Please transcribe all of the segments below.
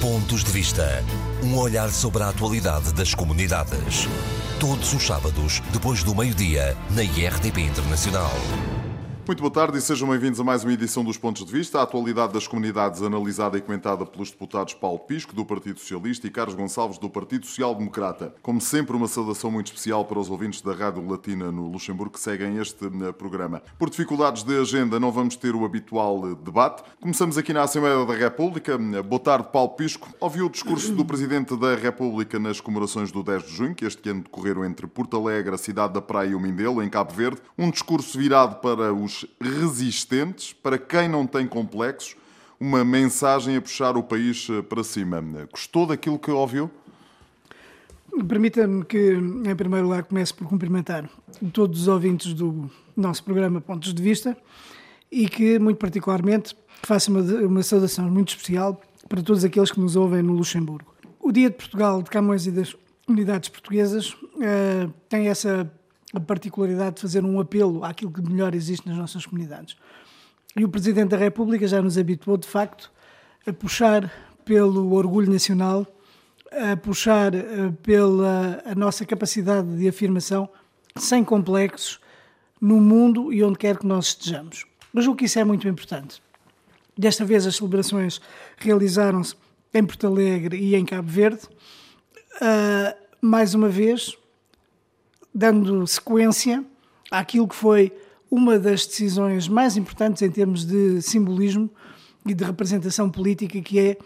Pontos de Vista. Um olhar sobre a atualidade das comunidades. Todos os sábados, depois do meio-dia, na IRTP Internacional. Muito boa tarde e sejam bem-vindos a mais uma edição dos Pontos de Vista. A atualidade das comunidades analisada e comentada pelos deputados Paulo Pisco, do Partido Socialista, e Carlos Gonçalves, do Partido Social Democrata. Como sempre, uma saudação muito especial para os ouvintes da Rádio Latina no Luxemburgo que seguem este eh, programa. Por dificuldades de agenda, não vamos ter o habitual eh, debate. Começamos aqui na Assembleia da República. Boa tarde, Paulo Pisco. Ouviu o discurso do Presidente da República nas comemorações do 10 de junho, que este ano decorreram entre Porto Alegre, a cidade da Praia e o Mindelo, em Cabo Verde. Um discurso virado para os resistentes, para quem não tem complexos, uma mensagem a puxar o país eh, para cima. Gostou daquilo que ouviu? Permita-me que, em primeiro lugar, comece por cumprimentar todos os ouvintes do nosso programa Pontos de Vista e que, muito particularmente, faça uma, uma saudação muito especial para todos aqueles que nos ouvem no Luxemburgo. O Dia de Portugal, de Camões e das Unidades Portuguesas uh, tem essa a particularidade de fazer um apelo àquilo que melhor existe nas nossas comunidades. E o Presidente da República já nos habituou, de facto, a puxar pelo orgulho nacional, a puxar eh, pela a nossa capacidade de afirmação sem complexos no mundo e onde quer que nós estejamos. Mas o que isso é muito importante. Desta vez as celebrações realizaram-se em Porto Alegre e em Cabo Verde. Uh, mais uma vez, dando sequência àquilo que foi uma das decisões mais importantes em termos de simbolismo e de representação política, que é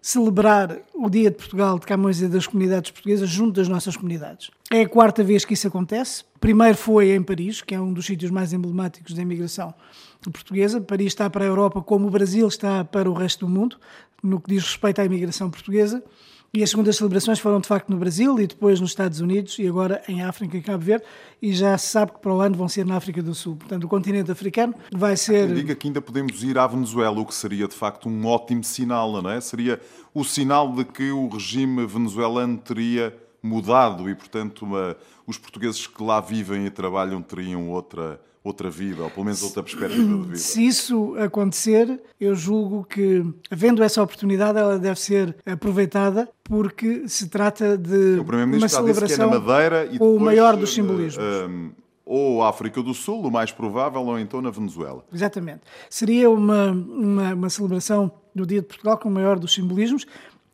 celebrar o Dia de Portugal de Camões e das comunidades portuguesas junto das nossas comunidades. É a quarta vez que isso acontece. Primeiro foi em Paris, que é um dos sítios mais emblemáticos da imigração portuguesa. Paris está para a Europa como o Brasil está para o resto do mundo, no que diz respeito à imigração portuguesa. E as segundas celebrações foram de facto no Brasil e depois nos Estados Unidos e agora em África e Cabo Verde. E já se sabe que para o ano vão ser na África do Sul. Portanto, o continente africano vai ser. Eu digo que ainda podemos ir à Venezuela, o que seria de facto um ótimo sinal, não é? Seria o sinal de que o regime venezuelano teria mudado e, portanto, uma... os portugueses que lá vivem e trabalham teriam outra outra vida, ou pelo menos outra perspectiva de vida. Se isso acontecer, eu julgo que, havendo essa oportunidade, ela deve ser aproveitada, porque se trata de uma celebração que é Madeira e o maior dos simbolismos. Um, ou África do Sul, o mais provável, ou então na Venezuela. Exatamente. Seria uma, uma, uma celebração do Dia de Portugal com o maior dos simbolismos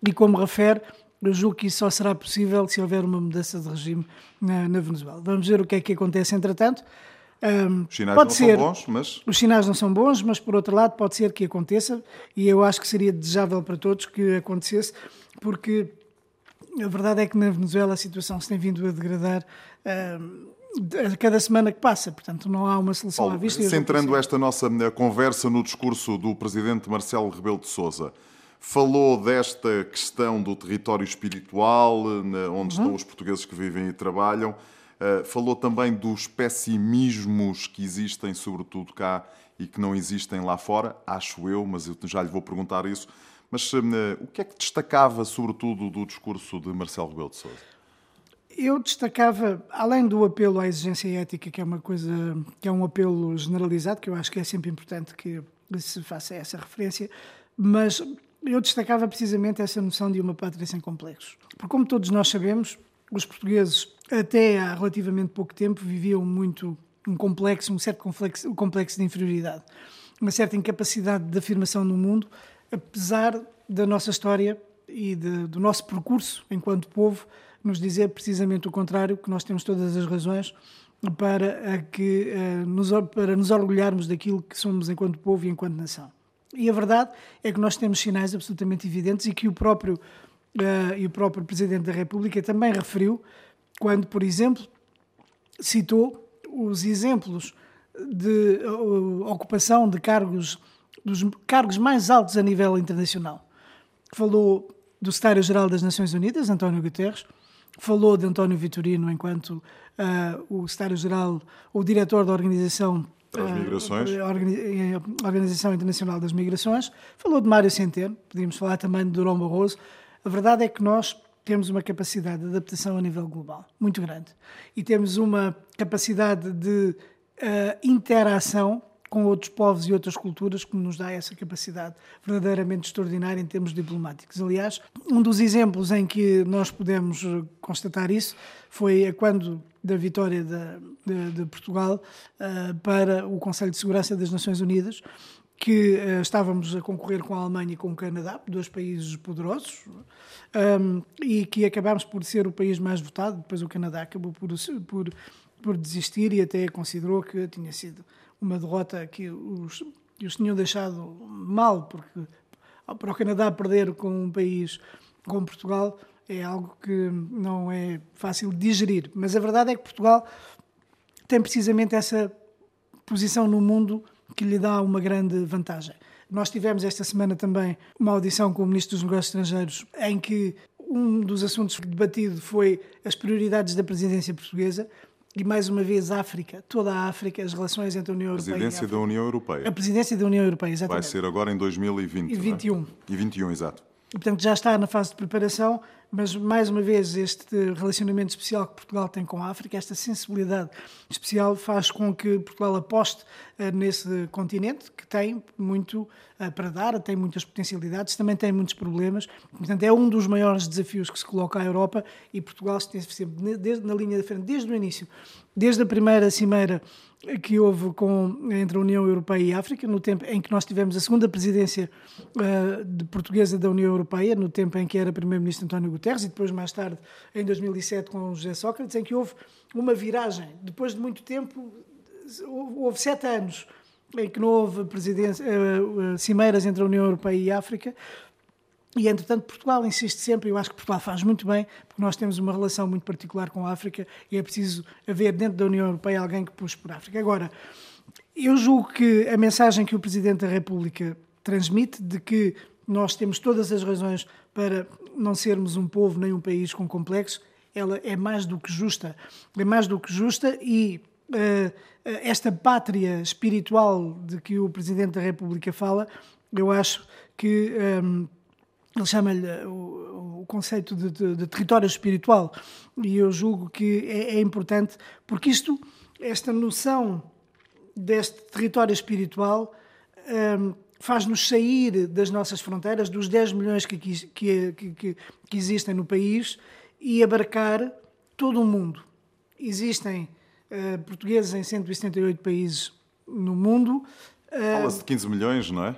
e, como refere, eu julgo que isso só será possível se houver uma mudança de regime na, na Venezuela. Vamos ver o que é que acontece entretanto. Um, os sinais não ser, são bons, mas. Os sinais não são bons, mas por outro lado pode ser que aconteça e eu acho que seria desejável para todos que acontecesse, porque a verdade é que na Venezuela a situação se tem vindo a degradar. Um, a cada semana que passa, portanto não há uma solução Paulo, à vista. Centrando esta nossa eh, conversa no discurso do presidente Marcelo Rebelo de Sousa, falou desta questão do território espiritual, eh, onde uhum. estão os portugueses que vivem e trabalham. Uh, falou também dos pessimismos que existem, sobretudo cá, e que não existem lá fora, acho eu, mas eu já lhe vou perguntar isso. Mas uh, o que é que destacava, sobretudo, do discurso de Marcelo Rebelo de Sousa? Eu destacava, além do apelo à exigência ética, que é uma coisa, que é um apelo generalizado, que eu acho que é sempre importante que se faça essa referência, mas eu destacava precisamente essa noção de uma pátria sem complexos. Porque, como todos nós sabemos, os portugueses, até há relativamente pouco tempo, viviam muito um complexo, um certo complexo, complexo de inferioridade, uma certa incapacidade de afirmação no mundo, apesar da nossa história e de, do nosso percurso enquanto povo nos dizer precisamente o contrário, que nós temos todas as razões para, que, uh, nos, para nos orgulharmos daquilo que somos enquanto povo e enquanto nação. E a verdade é que nós temos sinais absolutamente evidentes e que o próprio e o próprio Presidente da República também referiu, quando, por exemplo, citou os exemplos de uh, ocupação de cargos, dos cargos mais altos a nível internacional. Falou do Secretário-Geral das Nações Unidas, António Guterres, falou de António Vitorino enquanto uh, o Secretário-Geral, o diretor da Organização as migrações. Organização Internacional das Migrações. Falou de Mário Centeno, podíamos falar também de Durão Barroso. A verdade é que nós temos uma capacidade de adaptação a nível global muito grande e temos uma capacidade de uh, interação com outros povos e outras culturas que nos dá essa capacidade verdadeiramente extraordinária em termos diplomáticos. Aliás, um dos exemplos em que nós podemos eh, constatar isso foi quando da vitória de, de, de Portugal uh, para o Conselho de Segurança das Nações Unidas, que uh, estávamos a concorrer com a Alemanha e com o Canadá, dois países poderosos, um, e que acabámos por ser o país mais votado. Depois o Canadá acabou por, por, por desistir e até considerou que tinha sido uma derrota que os, os tinham deixado mal, porque para o Canadá perder com um país como Portugal é algo que não é fácil de digerir. Mas a verdade é que Portugal tem precisamente essa posição no mundo que lhe dá uma grande vantagem. Nós tivemos esta semana também uma audição com o Ministro dos Negócios Estrangeiros em que um dos assuntos debatido foi as prioridades da presidência portuguesa e mais uma vez África, toda a África, as relações entre a União Europeia e a Presidência da União Europeia. A presidência da União Europeia, exatamente. Vai ser agora em 2020. E 21. É? E 21, exato. E, portanto, já está na fase de preparação, mas mais uma vez este relacionamento especial que Portugal tem com a África, esta sensibilidade especial faz com que Portugal aposte uh, nesse continente que tem muito uh, para dar, tem muitas potencialidades, também tem muitos problemas. Portanto, é um dos maiores desafios que se coloca à Europa e Portugal esteve sempre na linha de frente desde o início, desde a primeira cimeira que houve com, entre a União Europeia e a África, no tempo em que nós tivemos a segunda presidência uh, de portuguesa da União Europeia, no tempo em que era primeiro-ministro António Guterres, e depois mais tarde, em 2007, com José Sócrates, em que houve uma viragem. Depois de muito tempo, houve sete anos em que não houve uh, cimeiras entre a União Europeia e a África, e, entretanto, Portugal insiste sempre, eu acho que Portugal faz muito bem, porque nós temos uma relação muito particular com a África e é preciso haver dentro da União Europeia alguém que puxe por África. Agora, eu julgo que a mensagem que o Presidente da República transmite de que nós temos todas as razões para não sermos um povo nem um país com complexos, ela é mais do que justa. É mais do que justa e uh, esta pátria espiritual de que o Presidente da República fala, eu acho que. Um, ehm, ele chama-lhe o, o, conceito de, de, de, território espiritual e eu julgo que é, é importante porque isto, esta noção deste território espiritual um, faz-nos sair das nossas fronteiras, dos 10 milhões que, que, que, que, existem no país e abarcar todo o mundo. Existem uh, portugueses em 178 países no mundo. Fala-se de 15 milhões, não é?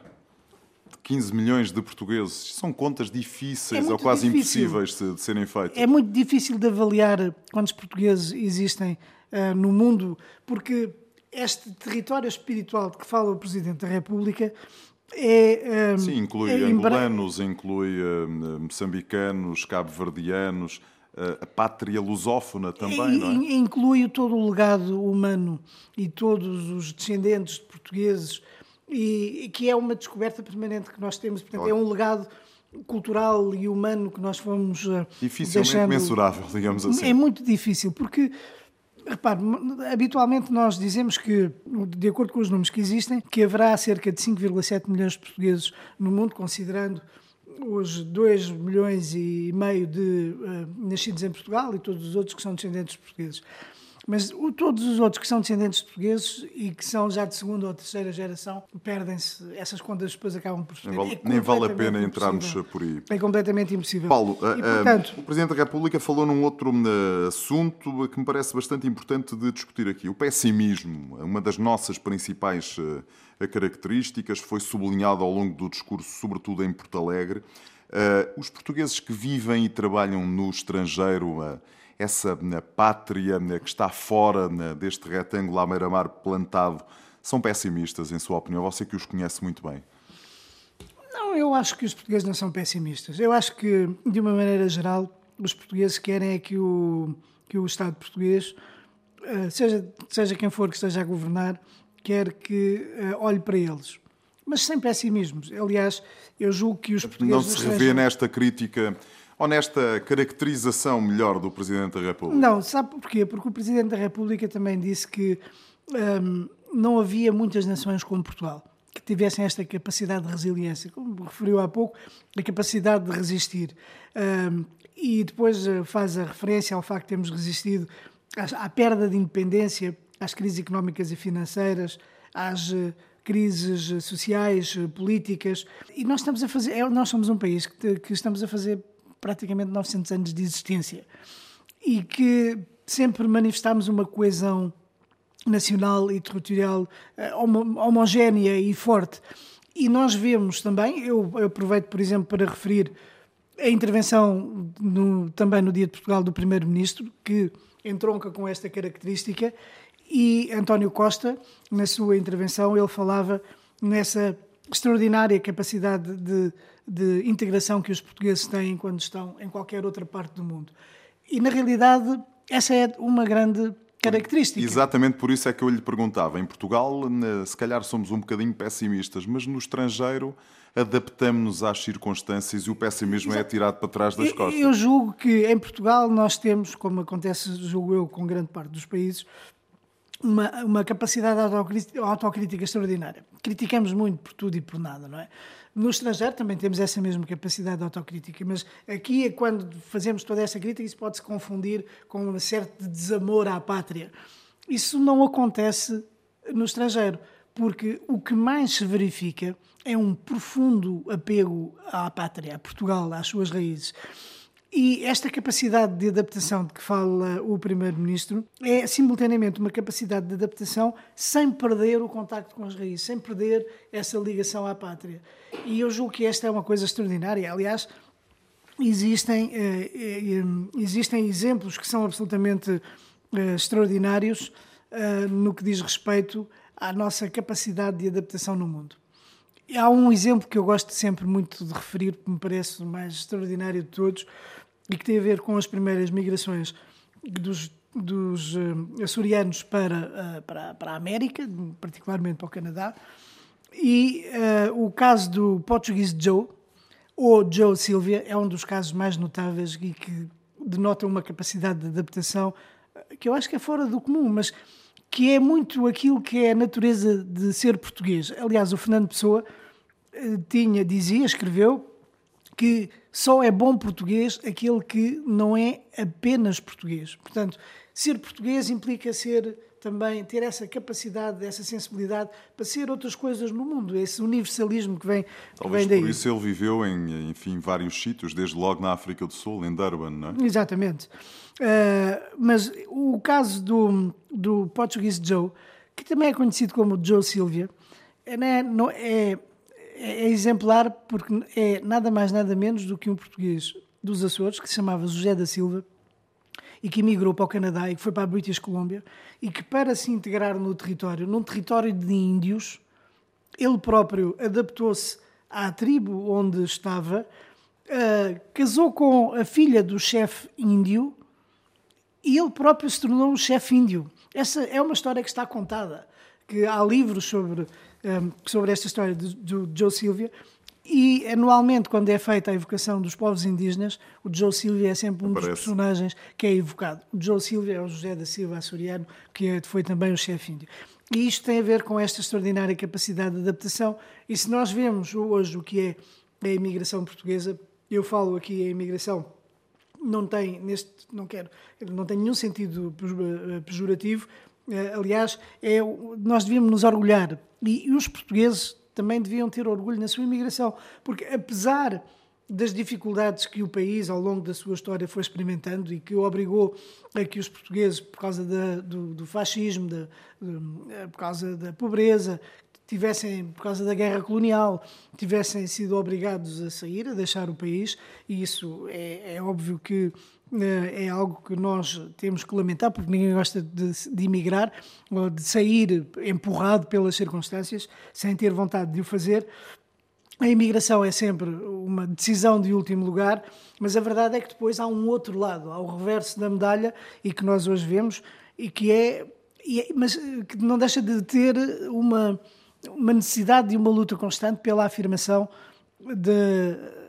15 milhões de portugueses. São contas difíceis é ou quase difícil. impossíveis de, de, serem feitas. É muito difícil de avaliar quantos portugueses existem uh, no mundo, porque este território espiritual de que fala o Presidente da República é. Um, Sim, inclui é angolanos, inclui uh, moçambicanos, cabo-verdianos. Uh, a pátria lusófona também, e, não é? Inclui todo o legado humano e todos os descendentes de portugueses e, e, que é uma descoberta permanente que nós temos. Portanto, é um legado cultural e humano que nós fomos uh, Dificilmente deixando... mensurável, digamos assim. É muito difícil, porque... Repare, habitualmente nós dizemos que, de acordo com os números que existem, que haverá cerca de 5,7 milhões de portugueses no mundo, considerando os 2 milhões e meio de uh, nascidos em Portugal e todos os outros que são descendentes de portugueses. Mas o, todos os outros que são descendentes de portugueses e que são já de segunda ou terceira geração, perdem-se, essas contas depois acabam por Nem vale, é nem vale a pena entrarmos por aí. É completamente impossível. Paulo, e, uh, portanto... o Presidente da República falou num outro uh, assunto que me parece bastante importante de discutir aqui. O pessimismo, uma das nossas principais uh, características, foi sublinhado ao longo do discurso, sobretudo em Porto Alegre. os portugueses que vivem e trabalham no estrangeiro essa pátria que está fora deste retângulo à beira-mar plantado, são pessimistas, em sua opinião? Você que os conhece muito bem. Não, eu acho que os portugueses não são pessimistas. Eu acho que, de uma maneira geral, os portugueses querem é que o, que o Estado português, eh, seja, seja quem for que esteja a governar, quer que eh, olhe para eles. Mas sem pessimismos. Aliás, eu julgo que os portugueses... Não se revê nesta crítica ou nesta caracterização melhor do Presidente da República? Não, sabe porquê? Porque o Presidente da República também disse que hum, não havia muitas nações como Portugal que tivessem esta capacidade de resiliência, como referiu há pouco, a capacidade de resistir. Um, e depois eh, faz a referência ao facto de termos resistido à, à perda de independência, às crises económicas e financeiras, às crises sociais, políticas. E nós estamos a fazer, é, nós somos um país que, que estamos a fazer praticamente 900 anos de existência e que sempre manifestámos uma coesão nacional e territorial homogénea e forte. E nós vemos também, eu, eu aproveito, por exemplo, para referir a intervenção no, também no Dia de Portugal do Primeiro-Ministro, que entronca com esta característica, e António Costa, na sua intervenção, ele falava nessa extraordinária capacidade de, de integração que os portugueses têm quando estão em qualquer outra parte do mundo. E, na realidade, essa é uma grande característica. Exatamente por isso é que eu lhe perguntava. Em Portugal, se calhar somos um bocadinho pessimistas, mas no estrangeiro adaptamos-nos às circunstâncias e o pessimismo Exato. é atirado para trás das costas. Eu julgo que em Portugal nós temos, como acontece, julgo eu, com grande parte dos países, uma, uma capacidade autocrítica, extraordinária. Criticamos muito por tudo e por nada, não é? No estrangeiro também temos essa mesma capacidade de autocrítica, mas aqui é quando fazemos toda essa crítica, isso pode se confundir com um certo desamor à pátria. Isso não acontece no estrangeiro, porque o que mais se verifica é um profundo apego à pátria, a Portugal, às suas raízes. E esta capacidade de adaptação de que fala o Primeiro-Ministro é simultaneamente uma capacidade de adaptação sem perder o contacto com as raízes, sem perder essa ligação à pátria. E eu julgo que esta é uma coisa extraordinária. Aliás, existem, eh, eh, existem exemplos que são absolutamente eh, extraordinários no que diz respeito à nossa capacidade de adaptação no mundo. Há um exemplo que eu gosto sempre muito de referir, que me parece o mais extraordinário de todos, e que tem a ver com as primeiras migrações dos, dos uh, açorianos para, uh, para, para a América, particularmente para o Canadá, e uh, o caso do português Joe, ou Joe Silvia, é um dos casos mais notáveis e que denota uma capacidade de adaptação que eu acho que é fora do comum, mas que é muito aquilo que é a natureza de ser português. Aliás, o Fernando Pessoa tinha, dizia, escreveu, que só é bom português aquele que não é apenas português. Portanto, ser português implica ser também ter essa capacidade, essa sensibilidade para ser outras coisas no mundo, esse universalismo que vem, Talvez que vem daí. por isso ele viveu em, enfim, vários sítios, desde logo na África do Sul, em Durban, não é? Exatamente. Uh, mas o caso do, do português Joe, que também é conhecido como Joe Silvia, é, não é, é, é exemplar porque é nada mais nada menos do que um português dos Açores que se chamava José da Silva e que emigrou para o Canadá e que foi para a British Columbia e que para se integrar no território, num território de índios, ele próprio adaptou-se à tribo onde estava, uh, casou com a filha do chefe índio e ele próprio se tornou um chefe índio. Essa é uma história que está contada, que há livros sobre um, sobre esta história do, do Joe Silvia. E anualmente, quando é feita a evocação dos povos indígenas, o Joe Silvia é sempre um Aparece. dos personagens que é evocado. O Joe Silvia é o José da Silva açoriano, que é, foi também o chefe índio. E isto tem a ver com esta extraordinária capacidade de adaptação. E se nós vemos hoje o que é a imigração portuguesa, eu falo aqui a imigração não tem neste não quero não tem nenhum sentido pejorativo eh, aliás, é, nós devíamos nos orgulhar, e, e os portugueses também deviam ter orgulho na sua imigração, porque apesar das dificuldades que o país, ao longo da sua história, foi experimentando e que obrigou a que os portugueses, por causa da, do, do, fascismo, da, de, eh, por causa da pobreza, tivessem, por causa da guerra colonial, tivessem sido obrigados a sair, a deixar o país, e isso é, é óbvio que eh, é algo que nós temos que lamentar, porque ninguém gosta de, de emigrar ou de sair empurrado pelas circunstâncias sem ter vontade de o fazer. A imigração é sempre uma decisão de último lugar, mas a verdade é que depois há um outro lado, há o reverso da medalha e que nós hoje vemos e que é, e é mas que não deixa de ter uma, uma necessidade de uma luta constante pela afirmação de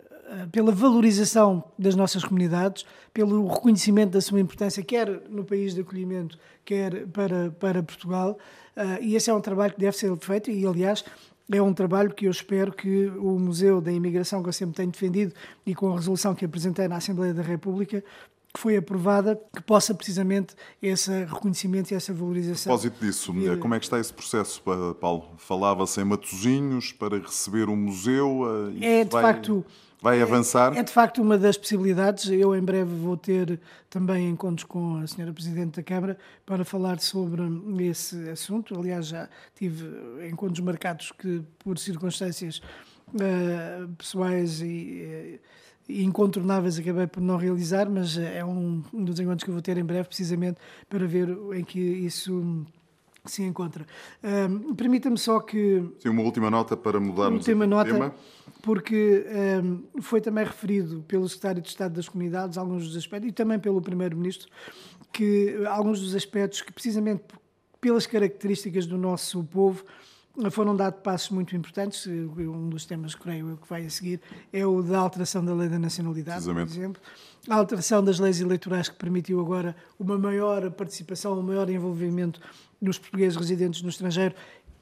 pela valorização das nossas comunidades, pelo reconhecimento da sua importância, quer no país de acolhimento, quer para, para Portugal. Uh, e esse é um trabalho que deve ser feito, e aliás, é um trabalho que eu espero que o Museu da Imigração, que eu sempre tenho defendido, e com a resolução que apresentei na Assembleia da República, que foi aprovada que possa precisamente esse reconhecimento e essa valorização. A propósito disso, como é que está esse processo, Paulo? Falava-se em Matosinhos para receber um museu? É, de vai, facto... Vai avançar? É, é, de facto uma das possibilidades. Eu em breve vou ter também encontros com a senhora Presidente da Câmara para falar sobre esse assunto. Aliás, já tive encontros marcados que, por circunstâncias uh, pessoais e... Uh, incontornáveis acabei por não realizar, mas é um, um dos encontros que eu vou ter em breve, precisamente para ver em que isso se encontra. Um, Permita-me só que. Sim, uma última nota para mudarmos última nota, tema. Porque um, foi também referido pelo Secretário de Estado das Comunidades alguns dos aspectos, e também pelo Primeiro-Ministro, que alguns dos aspectos que, precisamente pelas características do nosso povo, foram dados passos muito importantes. Um dos temas, creio eu, que vai a seguir é o da alteração da lei da nacionalidade, por exemplo. A alteração das leis eleitorais que permitiu agora uma maior participação, um maior envolvimento dos portugueses residentes no estrangeiro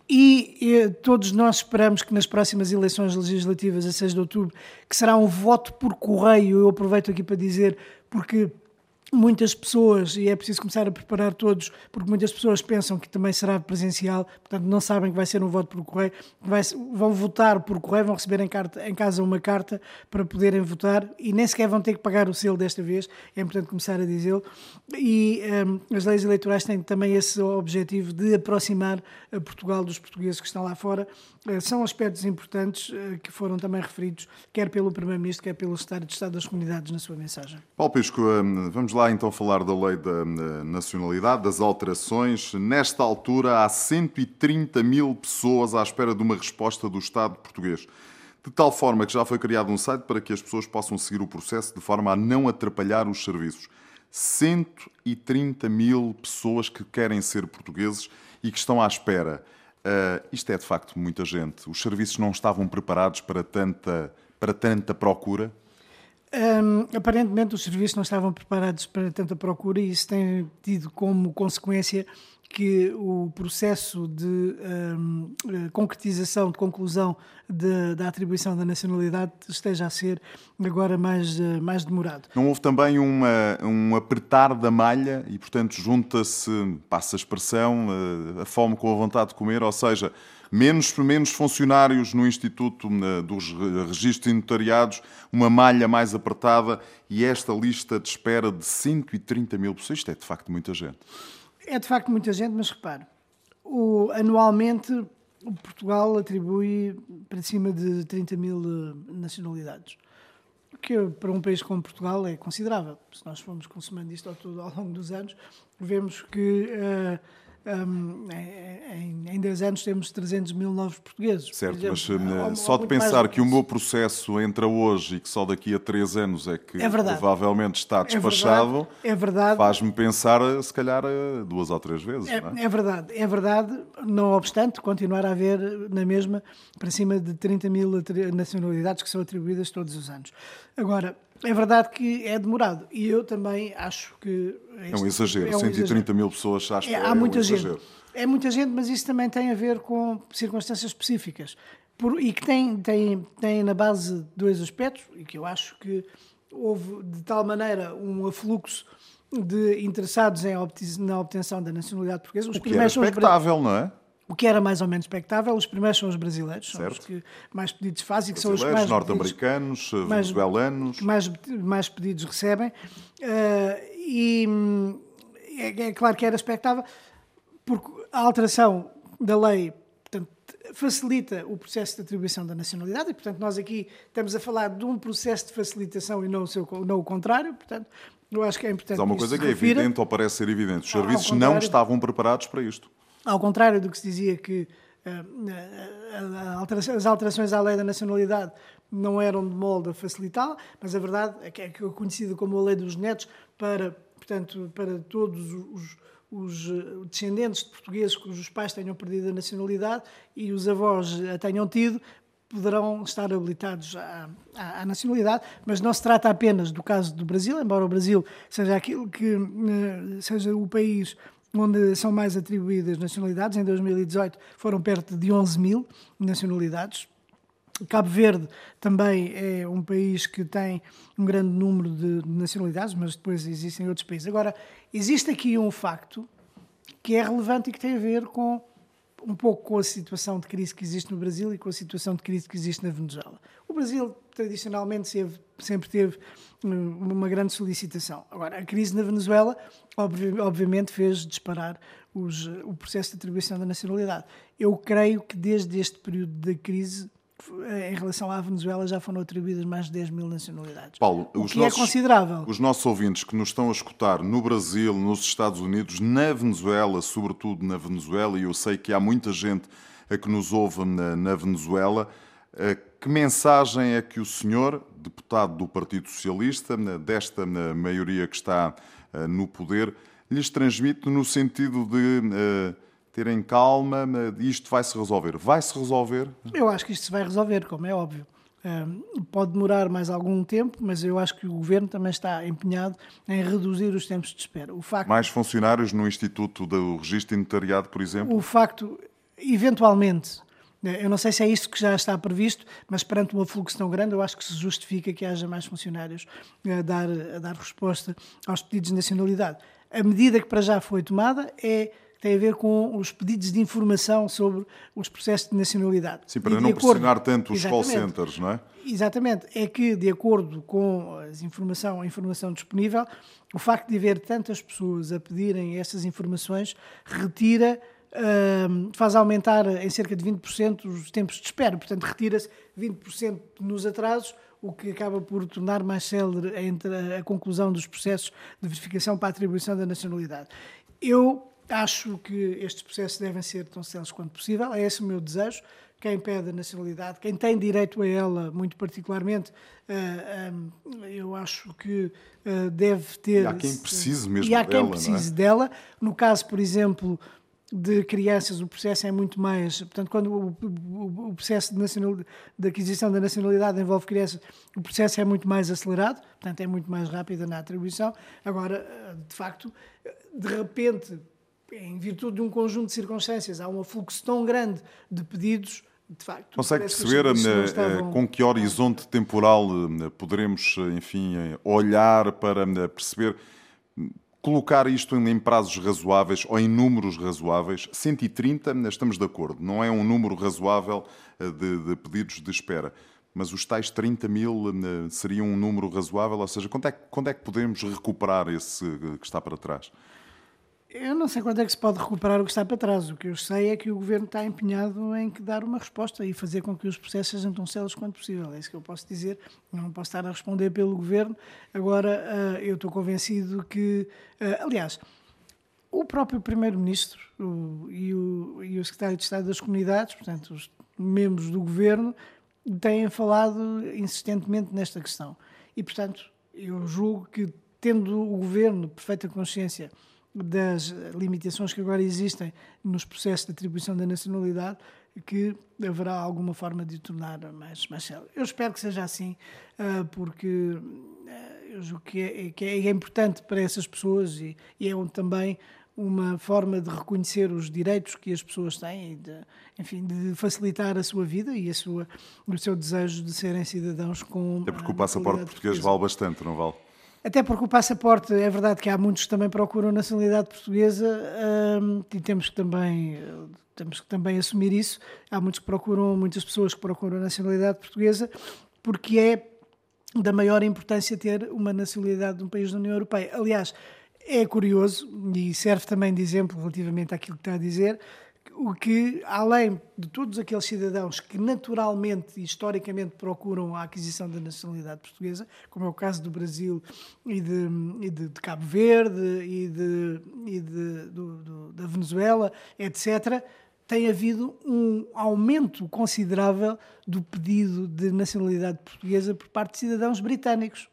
e, e, todos nós esperamos que nas próximas eleições legislativas, a 6 de outubro, que será um voto por correio, eu aproveito aqui para dizer, porque muitas pessoas, e é preciso começar a preparar todos, porque muitas pessoas pensam que também será presencial, portanto não sabem que vai ser um voto por correio, vai, vão votar por correio, vão receber em, carta, em, casa uma carta para poderem votar e nem sequer vão ter que pagar o selo desta vez, é importante começar a dizê-lo. E um, as leis eleitorais têm também esse objetivo de aproximar a Portugal dos portugueses que estão lá fora. Uh, são aspectos importantes uh, que foram também referidos, quer pelo Primeiro-Ministro, quer pelo Secretário de Estado das Comunidades na sua mensagem. Paulo Pisco, um, vamos lá lá então falar da lei da nacionalidade, das alterações. Nesta altura, há 130 mil pessoas à espera de uma resposta do Estado português. De tal forma que já foi criado um site para que as pessoas possam seguir o processo de forma a não atrapalhar os serviços. 130 mil pessoas que querem ser portugueses e que estão à espera. Uh, isto é de facto muita gente. Os serviços não estavam preparados para tanta, para tanta procura? Um, aparentemente os serviços não estavam preparados para tanta procura e isso tem tido como consequência que o processo de um, eh, concretização, de conclusão de, da atribuição da nacionalidade esteja a ser agora mais, uh, mais demorado. Não houve também uma, um apertar da malha e, portanto, junta-se, passa a expressão, uh, a fome com a vontade de comer, ou seja, menos, menos funcionários no Instituto dos Registros e Notariados, uma malha mais apertada e esta lista de espera de 130 mil pessoas. Isto é, de facto, muita gente. É, de facto, muita gente, mas repare, o, anualmente o Portugal atribui para cima de 30 mil eh, nacionalidades. O que para um país como Portugal é considerável. Se nós formos consumando isto ao, ao longo dos anos, vemos que uh, um, em, em 10 anos temos 300 mil novos portugueses. Certo, exemplo, mas só de pensar que o meu processo entra hoje e que só daqui a 3 anos é que é provavelmente está despachado, é verdade, é faz-me pensar se calhar duas ou três vezes. É, é? é, verdade, é verdade, não obstante continuar a haver na mesma para cima de 30 mil nacionalidades que são atribuídas todos os anos. Agora, é verdade que é demorado e eu também acho que. É um exagero, é um 130 exagero. mil pessoas acho é, que é, há muita um gente. Exagero. É muita gente, mas isso também tem a ver com circunstâncias específicas Por, e que tem, tem, tem na base dois aspectos e que eu acho que houve de tal maneira um afluxo de interessados em na obtenção da nacionalidade portuguesa. Os o que é expectável, não é? O que era mais ou menos expectável. Os primeiros são os brasileiros, são os que mais pedidos fazem, que são os mais norte-americanos, venezuelanos, mais, mais pedidos recebem. Uh, e é, é, claro que era expectável, porque a alteração da lei portanto, facilita o processo de atribuição da nacionalidade e, portanto, nós aqui estamos a falar de um processo de facilitação e não o, seu, não o contrário, portanto, eu acho que é importante. Mas há uma coisa que é evidente ou parece ser evidente: os serviços não estavam preparados para isto. Ao contrário do que se dizia que uh, as alterações à lei da nacionalidade não eram de molde a facilitá-la, mas a verdade é que é conhecida como a lei dos netos para, portanto, para todos os, os eh, descendentes de portugueses cujos pais tenham perdido a nacionalidade e os avós a tenham tido, poderão estar habilitados à, à, à, nacionalidade, mas não se trata apenas do caso do Brasil, embora o Brasil seja aquilo que seja o país onde são mais atribuídas nacionalidades. Em 2018 foram perto de 11 mil nacionalidades. Cabo Verde também é um país que tem um grande número de nacionalidades, mas depois existem outros países. Agora, existe aqui um facto que é relevante e que tem a ver com um pouco com a situação de crise que existe no Brasil e com a situação de crise que existe na Venezuela. O Brasil tradicionalmente sempre teve hum, uma grande solicitação. Agora, a crise na Venezuela, obviamente, fez disparar os, o processo de atribuição da nacionalidade. Eu creio que desde este período da crise em relação à Venezuela já foram atribuídas mais de 10 mil nacionalidades. Paulo, o que é nossos, é considerável. Os nossos ouvintes que nos estão a escutar no Brasil, nos Estados Unidos, na Venezuela, sobretudo na Venezuela, e eu sei que há muita gente a que nos ouve na, na Venezuela, eh, que mensagem é que o senhor, deputado do Partido Socialista, desta maioria que está eh, no poder, lhes transmite no sentido de eh, terem calma, isto vai se resolver. Vai se resolver? Eu acho que isto se vai resolver, como é óbvio. pode demorar mais algum tempo, mas eu acho que o governo também está empenhado em reduzir os tempos de espera. O facto, mais funcionários no Instituto do Registro Notariado, por exemplo? O facto, eventualmente, eu não sei se é isso que já está previsto, mas perante um fluxo tão grande, eu acho que se justifica que haja mais funcionários a dar, a dar resposta aos pedidos de nacionalidade. A medida que para já foi tomada é tem a ver com os pedidos de informação sobre os processos de nacionalidade. Sim, para não acordo, pressionar tanto os call centers, não é? Exatamente. É que, de acordo com a informação, a informação disponível, o facto de haver tantas pessoas a pedirem essas informações retira Faz aumentar em cerca de 20% os tempos de espera, portanto, retira-se 20% nos atrasos, o que acaba por tornar mais célere a, a conclusão dos processos de verificação para a atribuição da nacionalidade. Eu Acho que estes processos devem ser tão céleres quanto possível, é esse o meu desejo. Quem pede a nacionalidade, quem tem direito a ela, muito particularmente, eh, eu acho que eh, deve ter. E há quem precise mesmo e há quem dela, precise é? dela. No caso, por exemplo, de crianças, o processo é muito mais. Portanto, quando o, o, o processo de, nacional, de aquisição da nacionalidade envolve crianças, o processo é muito mais acelerado, portanto, é muito mais rápido na atribuição. Agora, de facto, de repente, em virtude de um conjunto de circunstâncias, há um fluxo tão grande de pedidos de facto, Consegue perceber eh, estavam... com que horizonte temporal eh, poderemos, eh, enfim, olhar para perceber, colocar isto em prazos razoáveis ou em números razoáveis? 130, estamos de acordo, não é um número razoável de, de pedidos de espera. Mas os tais 30 mil seriam um número razoável? Ou seja, quando é, quando é que podemos recuperar esse que está para trás? Eu não sei quando é que se pode recuperar o que está para trás. O que eu sei é que o governo está empenhado em dar uma resposta e fazer com que os processos sejam tão céleres quanto possível. É isso que eu posso dizer. Não posso estar a responder pelo governo. Agora, eh, eu estou convencido que. Eh, aliás, o próprio Primeiro-Ministro e o Secretário de Estado das Comunidades, portanto, os membros do governo, têm falado insistentemente nesta questão. E, portanto, eu julgo que, tendo o governo perfeita consciência das limitações que agora existem nos processos de atribuição da nacionalidade, que haverá alguma forma de o tornar mais, mais célebre. Eu espero que seja assim, ah, porque ah, eu julgo que é, que é importante para essas pessoas e, e é também uma forma de reconhecer os direitos que as pessoas têm e de, enfim, de facilitar a sua vida e a sua, o seu desejo de serem cidadãos com. É porque o passaporte português vale bastante, não vale? Até porque o passaporte, é verdade que há muitos que também procuram nacionalidade portuguesa hum, e temos que também temos que também assumir isso. Há muitos que procuram, muitas pessoas que procuram nacionalidade portuguesa porque é da maior importância ter uma nacionalidade de um país da União Europeia. Aliás, é curioso e serve também de exemplo relativamente àquilo que está a dizer o que, além de todos aqueles cidadãos que naturalmente e historicamente procuram a aquisição da nacionalidade portuguesa, como é o caso do Brasil e de, e de, de Cabo Verde e, de, e do, do, da Venezuela, etc., tem havido um aumento considerável do pedido de nacionalidade portuguesa por parte de cidadãos britânicos.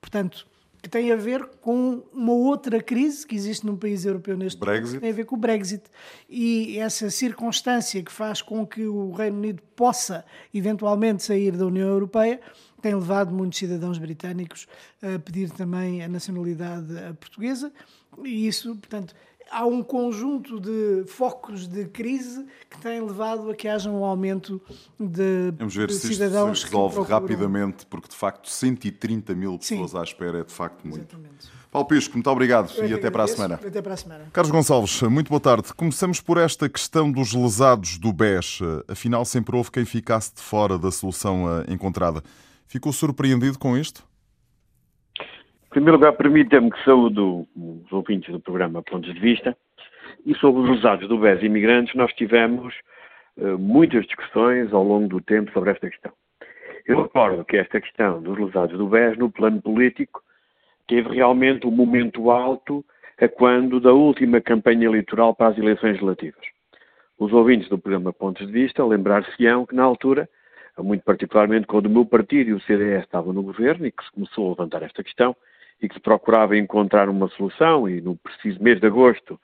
Portanto, que tem a ver com uma outra crise que existe num país europeu neste Brexit. momento, que tem a ver com o Brexit. E essa circunstância que faz com que o Reino Unido possa eventualmente sair da União Europeia tem levado muitos cidadãos britânicos a pedir também a nacionalidade portuguesa. E isso, portanto, há um conjunto de focos de crise que têm levado a que haja um aumento de, Vamos ver de se cidadãos isto se resolve procuram... rapidamente, porque de facto 130 mil pessoas Sim. à espera é de facto muito. Exatamente. Paulo Pisco, muito obrigado Eu é e até para a semana. Até para a semana. Carlos Gonçalves, muito boa tarde. Começamos por esta questão dos lesados do BES. Afinal, sempre houve quem ficasse de fora da solução eh, encontrada. Ficou surpreendido com isto? Em primeiro lugar, permita-me que saúdo os ouvintes do programa Pontos de Vista. E sobre os lesados do BES imigrantes, nós tivemos eh, muitas discussões ao longo do tempo sobre esta questão. Eu recordo que esta questão dos lesados do BES, no plano político, teve realmente um momento alto a quando da última campanha eleitoral para as eleições legislativas. Os ouvintes do programa Pontos de Vista lembrar-se-ão que, na altura, muito particularmente quando o meu partido e o CDS estavam no governo e que se começou a levantar esta questão e que se procurava encontrar uma solução e no preciso mês de agosto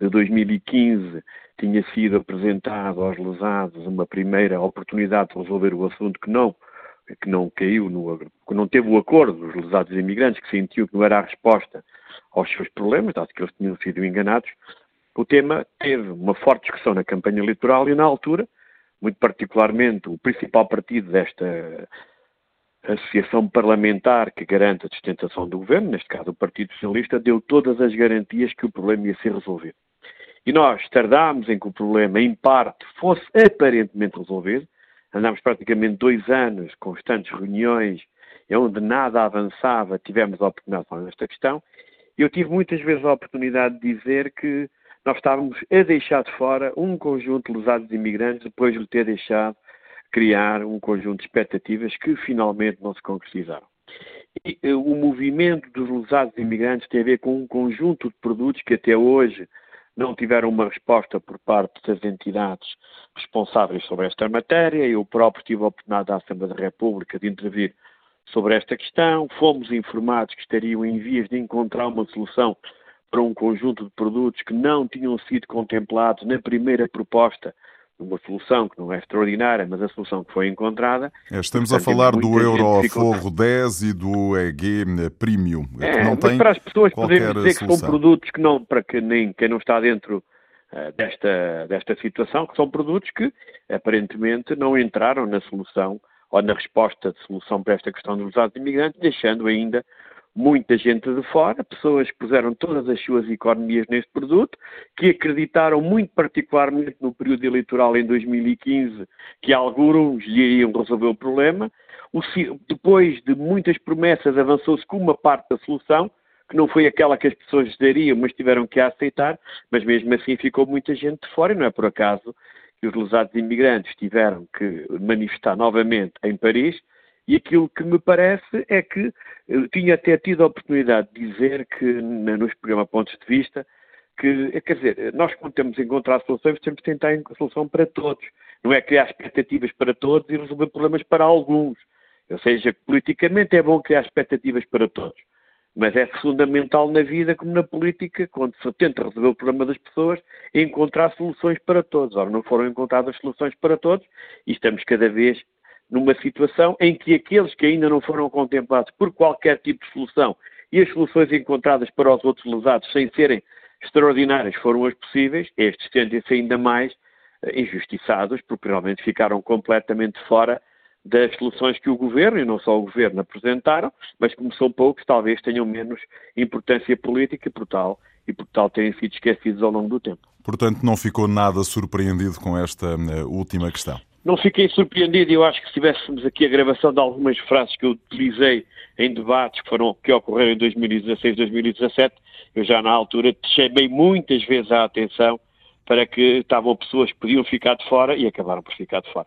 de 2015 tinha sido apresentado aos lesados uma primeira oportunidade de resolver o assunto que não que não caiu, no, que não teve o acordo dos lesados imigrantes, que sentiu que não era a resposta aos seus problemas, dado que eles tinham sido enganados, o tema teve uma forte discussão na campanha eleitoral e, na altura, muito particularmente, o principal partido desta associação parlamentar que garante a sustentação do governo, neste caso o Partido Socialista, deu todas as garantias que o problema ia ser resolvido. E nós tardámos em que o problema, em parte, fosse aparentemente resolvido. Andámos praticamente dois anos, constantes reuniões, onde nada avançava, tivemos a oportunidade de falar nesta questão. E eu tive muitas vezes a oportunidade de dizer que nós estávamos a deixar de fora um conjunto de lesados imigrantes depois de ter deixado criar um conjunto de expectativas que finalmente não se concretizaram. E, eh, o movimento dos lesados imigrantes tem a ver com um conjunto de produtos que até hoje não tiveram uma resposta por parte das entidades responsáveis sobre esta matéria. Eu próprio tive a oportunidade da Assembleia da República de intervir sobre esta questão. Fomos informados que estariam em vias de encontrar uma solução para um conjunto de produtos que não tinham sido contemplados na primeira proposta uma solução que não é extraordinária, mas a solução que foi encontrada. É, estamos Portanto, a falar do Euro Forro 10 e do EG Premium, que É, não mas tem para as pessoas podemos dizer que solução. são produtos que não, para que nem quem não está dentro eh, desta, desta situação, que são produtos que aparentemente não entraram na solução ou na resposta de solução para esta questão dos usados imigrantes, deixando ainda muita gente de fora, pessoas que puseram todas as suas economias neste produto, que acreditaram muito particularmente no período eleitoral em 2015 que alguns lhe iriam resolver o problema. O depois de muitas promessas avançou-se com uma parte da solução, que não foi aquela que as pessoas dariam, mas tiveram que a aceitar, mas mesmo assim ficou muita gente de fora e não é por acaso que os lesados imigrantes tiveram que manifestar novamente em Paris e aquilo que me parece é que tinha até tido a oportunidade de dizer que nos programas Pontos de Vista que, eh, quer dizer, nós quando temos a encontrar soluções temos de tentar a solução para todos. Não é criar expectativas para todos e resolver problemas para alguns. Ou seja, politicamente é bom criar expectativas para todos. Mas é fundamental na vida, como na política, quando se tenta resolver o problema das pessoas, encontrar soluções para todos. Ora, não foram encontradas soluções para todos e estamos cada vez numa situação em que aqueles que ainda não foram contemplados por qualquer tipo de solução e as soluções encontradas para os outros lesados sem serem extraordinárias foram as possíveis, estes tendem-se ainda mais eh, injustiçados, porque realmente ficaram completamente fora das soluções que o Governo, e não só o Governo, apresentaram, mas como são poucos, talvez tenham menos importância política por tal, e por tal terem sido esquecidos ao longo do tempo. Portanto, não ficou nada surpreendido com esta eh, última questão. Não fiquei surpreendido, eu acho que se tivéssemos aqui a gravação de algumas frases que eu utilizei em debates que, foram, que ocorreram em 2016, 2017, eu já na altura chamei muitas vezes a atenção para que estavam pessoas que podiam ficar de fora e acabaram por ficar de fora.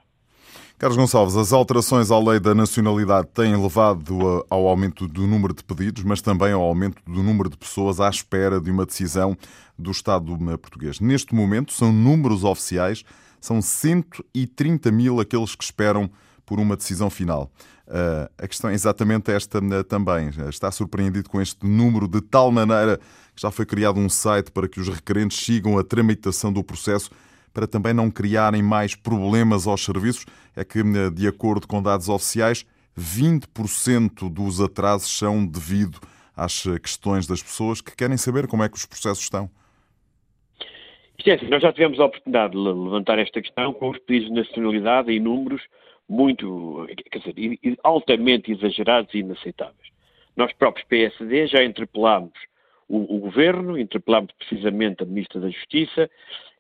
Carlos Gonçalves, as alterações à lei da nacionalidade têm levado ao aumento do número de pedidos, mas também ao aumento do número de pessoas à espera de uma decisão do Estado português. Neste momento, são números oficiais, são 130 mil aqueles que esperam por uma decisão final. Eh, a questão é exatamente esta eh, também. Está surpreendido com este número de tal maneira que já foi criado um site para que os requerentes sigam a tramitação do processo para também não criarem mais problemas aos serviços, é que, de acordo com dados oficiais, 20% dos atrasos são devido às questões das pessoas que querem saber como é que os processos estão. Assim, nós já tivemos a oportunidade de levantar esta questão com os pedidos de nacionalidade em números muito, quer dizer, altamente exagerados e inaceitáveis. Nós próprios PSD já interpelámos o, o, Governo, interpelámos precisamente a Ministra da Justiça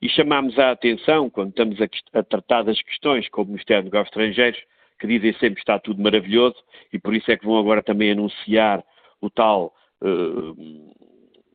e chamámos a atenção, quando estamos a, a tratar das questões com o Ministério dos Negócios Estrangeiros, que dizem sempre que está tudo maravilhoso e por isso é que vão agora também anunciar o tal, uh,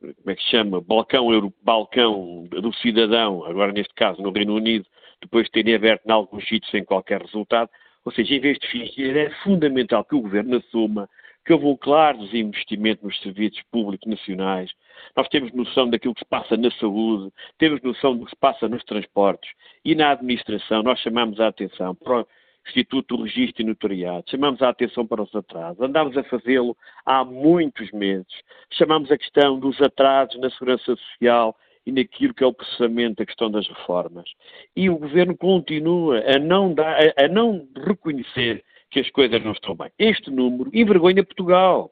como é que se chama, balcão, Euro, balcão do cidadão, agora neste caso no Reino Unido, depois de terem aberto em alguns sítios sem qualquer resultado. Ou seja, em vez de fingir, é fundamental que o Governo assuma que houve um claro desinvestimento nos serviços públicos nacionais. Nós temos noção daquilo que se passa na saúde, temos noção do que se passa nos transportes e na administração. Nós chamamos a atenção para Instituto do Registro e Notariado, chamamos a atenção para os atrasos. Andámos a fazê-lo há muitos meses. Chamamos a questão dos atrasos na segurança social e naquilo que é o processamento da questão das reformas. E o Governo continua a não, dar, a, a não reconhecer que as coisas não estão bem. Este número envergonha Portugal.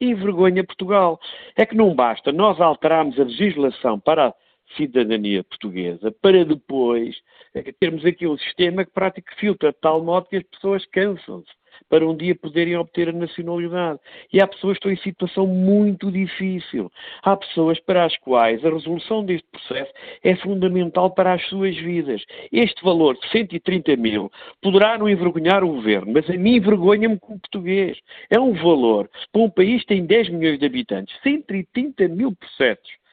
Envergonha Portugal. É que não basta nós alterarmos a legislação para cidadania portuguesa para depois termos aqui um sistema que pratica filtra de tal modo que as pessoas cansam-se para um dia poderem obter a nacionalidade. E há pessoas que estão em situação muito difícil. Há pessoas para as quais a resolução deste processo é fundamental para as suas vidas. Este valor de 130 mil poderá não envergonhar o governo, mas a mim envergonha-me como português. É um valor para um país que tem 10 milhões de habitantes, 130 mil processos eh,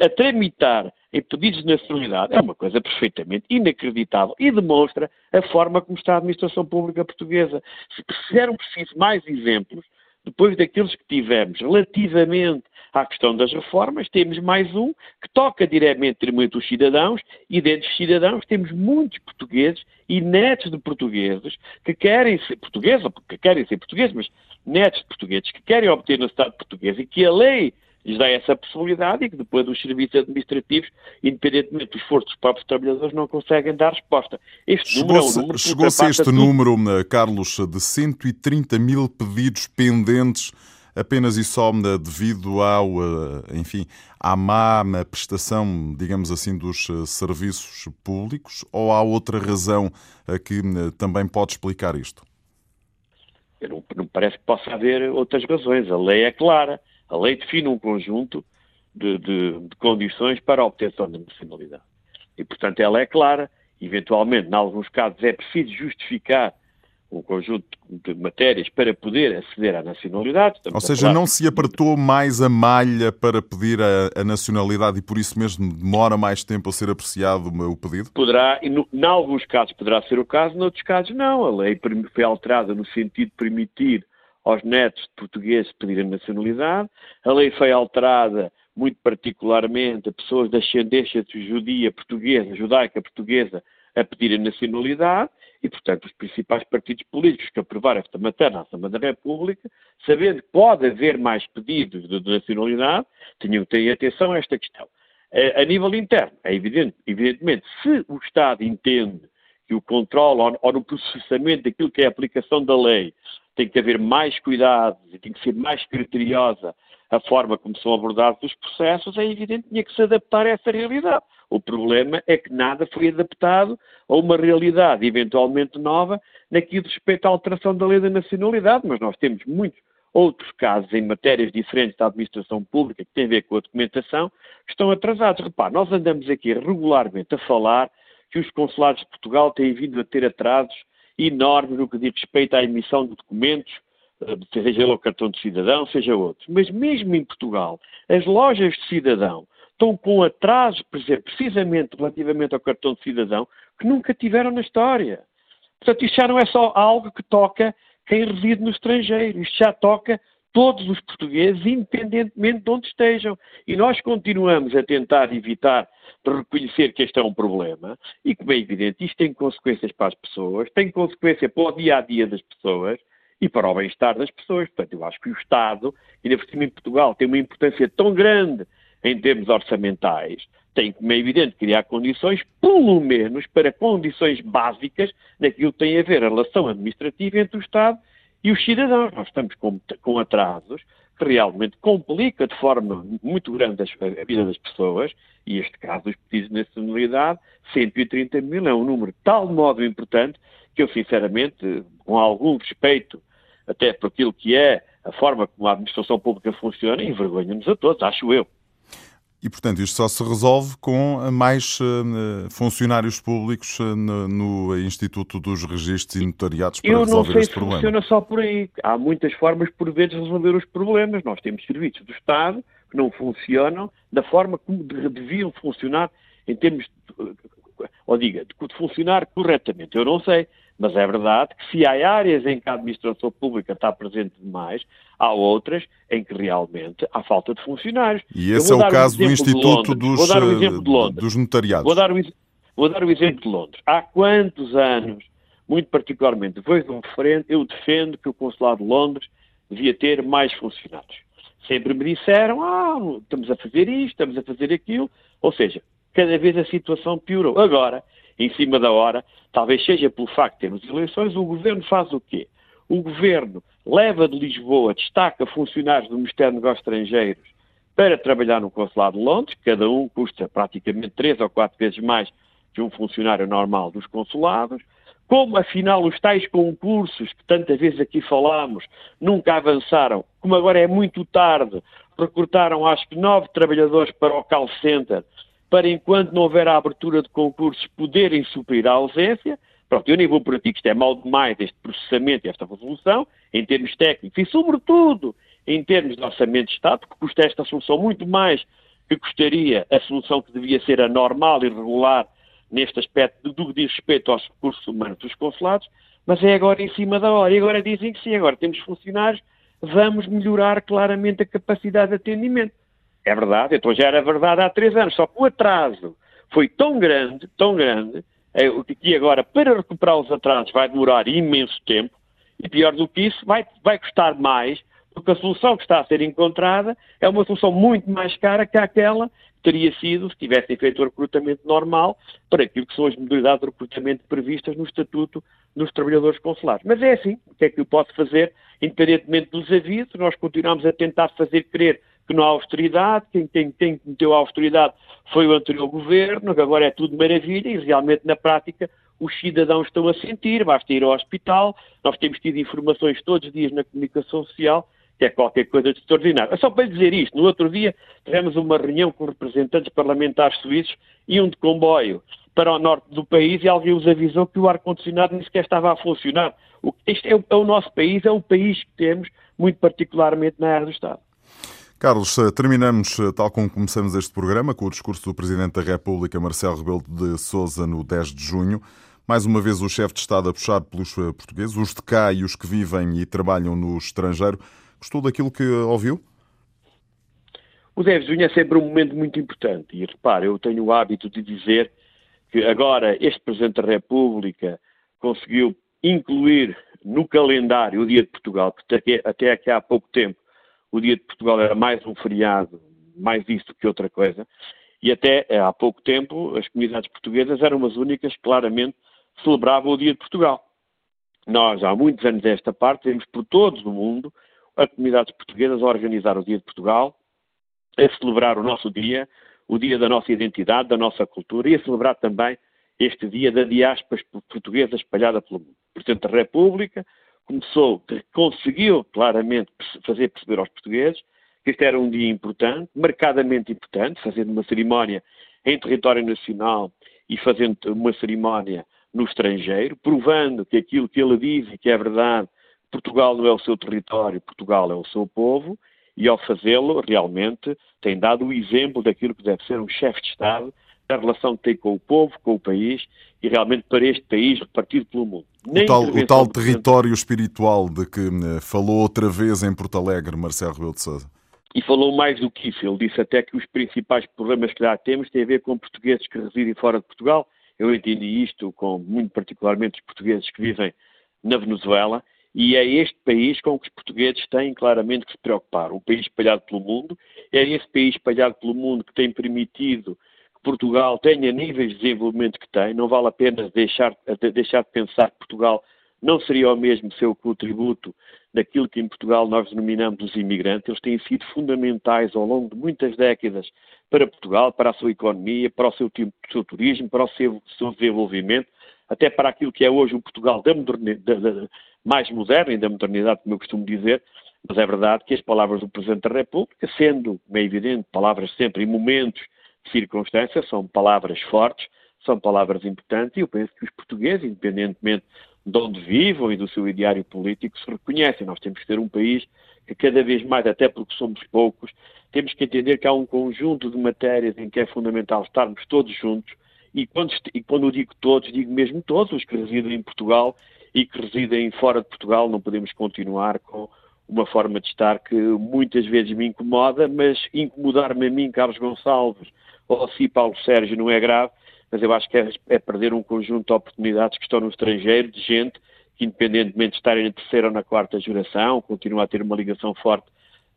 a tramitar em pedidos de nacionalidade é uma coisa perfeitamente inacreditável e demonstra a forma como está a administração pública portuguesa. Se fizeram preciso mais exemplos, depois daqueles que tivemos relativamente à questão das reformas, temos mais um que toca diretamente os cidadãos e dentro dos cidadãos temos muitos portugueses e netos de portugueses que querem ser portugueses, porque querem ser portugueses, mas netos de portugueses que querem obter na cidade portuguesa e que a lei lhes dá essa possibilidade e que depois os serviços administrativos, independentemente do esforço dos próprios trabalhadores, não conseguem dar resposta. Este número é um número Chegou-se a este tudo. número, eh, Carlos, de 130 mil pedidos pendentes apenas e só eh, devido ao, eh, enfim, à má prestação, digamos assim, dos serviços públicos ou há outra razão que também pode explicar isto? Não, não parece que possa haver outras razões. A lei é clara a lei define um conjunto de, de, de condições para a obtenção da nacionalidade. E, portanto, ela é clara. Eventualmente, em alguns casos, é preciso justificar um conjunto de matérias para poder aceder à nacionalidade. Estamos Ou seja, não se apertou mais a malha para pedir a, a, nacionalidade e por isso mesmo demora mais tempo a ser apreciado o pedido? Poderá, em alguns casos poderá ser o caso, noutros casos não. A lei foi alterada no sentido de permitir aos netos de portugueses pedirem nacionalidade. A lei foi alterada muito particularmente a pessoas de ascendência judia portuguesa, judaica portuguesa, a pedirem nacionalidade e, portanto, os principais partidos políticos que aprovaram esta matéria na Assembleia da República, sabendo que pode haver mais pedidos de nacionalidade, tinham que ter atenção a esta questão. A, a nível interno, é evidente, evidentemente, se o Estado entende que o controle ou, ou no processamento daquilo que é a aplicação da lei tem que haver mais cuidado e tem que ser mais criteriosa a forma como são abordados os processos, é evidente que tinha que se adaptar a essa realidade. O problema é que nada foi adaptado a uma realidade eventualmente nova naquilo respeito à alteração da lei da nacionalidade, mas nós temos muitos outros casos em matérias diferentes da administração pública que têm a ver com a documentação que estão atrasados. Repare, nós andamos aqui regularmente a falar que os consulados de Portugal têm vindo a ter atrasos enormes no que diz respeito à emissão de documentos, eh, seja ele o cartão de cidadão, seja outro. Mas mesmo em Portugal, as lojas de cidadão estão com atrasos, por exemplo, precisamente relativamente ao cartão de cidadão, que nunca tiveram na história. Portanto, isto já não é só algo que toca quem reside no estrangeiro, isto já toca todos os portugueses, independentemente de onde estejam. E nós continuamos a tentar evitar de reconhecer que este é um problema e, como é evidente, isto tem consequências para as pessoas, tem consequência para o dia a dia das pessoas e para o bem-estar das pessoas. Portanto, eu acho que o Estado, ainda por cima em Portugal, tem uma importância tão grande em termos orçamentais, tem, como é evidente, criar condições, pelo menos para condições básicas naquilo que tem a ver a relação administrativa entre o Estado e os cidadãos. Nós estamos com, com atrasos que realmente complica de forma muito grande a vida das pessoas, e este caso dos pedidos de nacionalidade, 130 mil é um número de tal modo importante que eu, sinceramente, com algum respeito até por aquilo que é a forma como a administração pública funciona, envergonha-nos a todos, acho eu. E, portanto, isto só se resolve com mais uh, funcionários públicos uh, no, Instituto dos Registros e Notariados para resolver este problema. Eu não sei se funciona só por aí. Há muitas formas, por vezes, de resolver os problemas. Nós temos serviços do Estado que não funcionam da forma como deviam funcionar em termos, de, ou diga, de funcionar corretamente. Eu não sei. Mas é verdade que se há áreas em que a administração pública está presente demais, há outras em que realmente há falta de funcionários. E esse é o caso um do Instituto dos, um dos Notariados. Vou dar, o, vou dar o exemplo de Londres. Há quantos anos, muito particularmente depois de um referendo, eu defendo que o Consulado de Londres devia ter mais funcionários. Sempre me disseram, ah, estamos a fazer isto, estamos a fazer aquilo. Ou seja, cada vez a situação piorou. Agora, em cima da hora, talvez seja pelo facto de termos eleições, o governo faz o quê? O governo leva de Lisboa, destaca funcionários do Ministério dos Negócios Estrangeiros para trabalhar no Consulado de Londres, cada um custa praticamente três ou quatro vezes mais que um funcionário normal dos consulados. Como, afinal, os tais concursos que tantas vezes aqui falámos nunca avançaram, como agora é muito tarde, recrutaram acho que nove trabalhadores para o call center para enquanto não houver a abertura de concursos poderem suprir a ausência. Pronto, eu nem vou por aqui que isto é mal demais, este processamento e esta resolução, em termos técnicos e, sobretudo, em termos de orçamento de Estado, que custa esta solução muito mais que custaria a solução que devia ser a normal e regular neste aspecto do que diz respeito aos recursos humanos dos consulados, mas é agora em cima da hora. E agora dizem que sim, agora temos funcionários, vamos melhorar claramente a capacidade de atendimento. É verdade, então já era verdade há três anos, só que o atraso foi tão grande, tão grande, é, que agora para recuperar os atrasos vai demorar imenso tempo, e pior do que isso, vai, vai custar mais, porque a solução que está a ser encontrada é uma solução muito mais cara que aquela que teria sido se tivessem feito o recrutamento normal para aquilo que são as modalidades de recrutamento previstas no Estatuto dos Trabalhadores Consulares. Mas é assim, o que é que eu posso fazer, independentemente dos avisos, nós continuamos a tentar fazer crer que não há austeridade, quem, quem, quem meteu a austeridade foi o anterior governo, que agora é tudo maravilha e realmente na prática os cidadãos estão a sentir, basta ir ao hospital, nós temos tido informações todos os dias na comunicação social, que é qualquer coisa de extraordinário. Só para dizer isto, no outro dia tivemos uma reunião com representantes parlamentares suíços, iam de comboio para o norte do país e alguém os avisou que o ar-condicionado nem sequer estava a funcionar. Este é o, é o nosso país, é o país que temos, muito particularmente na área do Estado. Carlos, eh, terminamos, eh, tal como começamos este programa, com o discurso do Presidente da República, Marcelo Rebelo de Sousa, no 10 de junho. Mais uma vez, o chefe de Estado a puxar pelos eh, portugueses, os de cá e os que vivem e trabalham no estrangeiro. Gostou daquilo que ouviu? O 10 de junho é sempre um momento muito importante. E repare, eu tenho o hábito de dizer que agora este Presidente da República conseguiu incluir no calendário o Dia de Portugal, que até aqui há pouco tempo o Dia de Portugal era mais um feriado, mais isso que outra coisa, e até eh, há pouco tempo as comunidades portuguesas eram as únicas que claramente celebravam o Dia de Portugal. Nós, há muitos anos desta parte, temos por todo o mundo as comunidades portuguesas a organizar o Dia de Portugal, a celebrar o nosso dia, o dia da nossa identidade, da nossa cultura e a celebrar também este dia da diáspora portuguesa espalhada pelo mundo. O Presidente da República, começou, conseguiu claramente fazer perceber aos portugueses que este era um dia importante, marcadamente importante, fazendo uma cerimónia em território nacional e fazendo uma cerimónia no estrangeiro, provando que aquilo que ele diz e que é verdade, Portugal não é o seu território, Portugal é o seu povo, e ao fazê-lo, realmente, tem dado o exemplo daquilo que deve ser um chefe de Estado, da relação que tem com o povo, com o país, e realmente para este país repartido pelo mundo. O tal, o tal, território espiritual de que eh, falou outra vez em Porto Alegre, Marcelo Rebelo de Sousa. E falou mais do que isso. Ele disse até que os principais problemas que lá temos têm a ver com portugueses que residem fora de Portugal. Eu entendi isto com, muito particularmente, os portugueses que vivem na Venezuela. E é este país com que os portugueses têm claramente que se preocupar. Um país espalhado pelo mundo. É esse país espalhado pelo mundo que tem permitido Portugal tenha níveis de desenvolvimento que tem, não vale a pena deixar, deixar de pensar que Portugal não seria o mesmo seu contributo daquilo que em Portugal nós denominamos os imigrantes. Eles têm sido fundamentais ao longo de muitas décadas para Portugal, para a sua economia, para o seu, seu turismo, para o seu, seu, desenvolvimento, até para aquilo que é hoje o Portugal da da, da, mais moderno e da modernidade, como eu costumo dizer. Mas é verdade que as palavras do Presidente da República, sendo, é evidente, palavras sempre em momentos circunstância, são palavras fortes, são palavras importantes e eu penso que os portugueses, independentemente de onde vivam e do seu ideário político, se reconhecem. Nós temos que ter um país que cada vez mais, até porque somos poucos, temos que entender que há um conjunto de matérias em que é fundamental estarmos todos juntos e quando, e quando digo todos, digo mesmo todos os que residem em Portugal e que residem fora de Portugal, não podemos continuar com uma forma de estar que muitas vezes me incomoda, mas incomodar-me a mim, Carlos Gonçalves, ou si, Paulo Sérgio, não é grave, mas eu acho que é, é, perder um conjunto de oportunidades que estão no estrangeiro, de gente que, independentemente de estarem na terceira ou na quarta geração, continua a ter uma ligação forte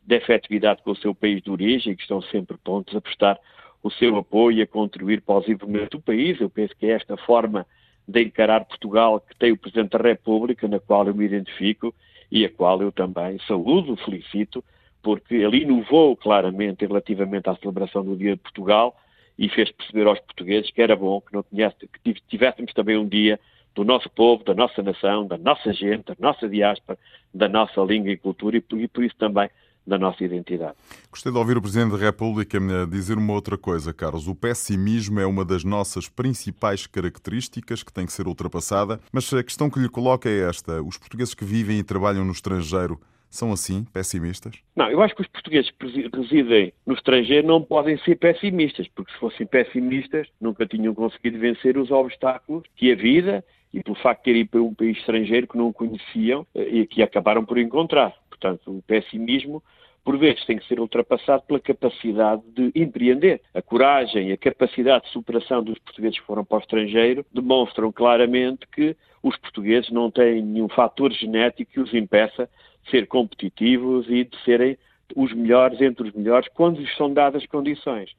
de efetividade com o seu país de origem que estão sempre prontos a prestar o seu apoio e a contribuir para o país. Eu penso que é esta forma de encarar Portugal que tem o Presidente da República, na qual eu me identifico e a qual eu também saúdo, felicito, porque ele inovou claramente relativamente à celebração do Dia de Portugal, e fez perceber aos portugueses que era bom que, não que tivéssemos também um dia do nosso povo, da nossa nação, da nossa gente, da nossa diáspora, da nossa língua e cultura e por, e por isso também da nossa identidade. Gostei de ouvir o Presidente da República dizer uma outra coisa, Carlos. O pessimismo é uma das nossas principais características que tem que ser ultrapassada, mas a questão que lhe coloca é esta: os portugueses que vivem e trabalham no estrangeiro são assim pessimistas? Não, eu acho que os portugueses que residem no estrangeiro não podem ser pessimistas, porque se fossem pessimistas nunca tinham conseguido vencer os obstáculos que a vida e pelo facto de terem ido para um país estrangeiro que não conheciam eh, e que acabaram por encontrar. Portanto, o pessimismo por vezes tem que ser ultrapassado pela capacidade de empreender. A coragem e a capacidade de superação dos portugueses que foram para o estrangeiro demonstram claramente que os portugueses não têm nenhum fator genético que os impeça de ser competitivos e de serem os melhores entre os melhores quando lhes são dadas condições.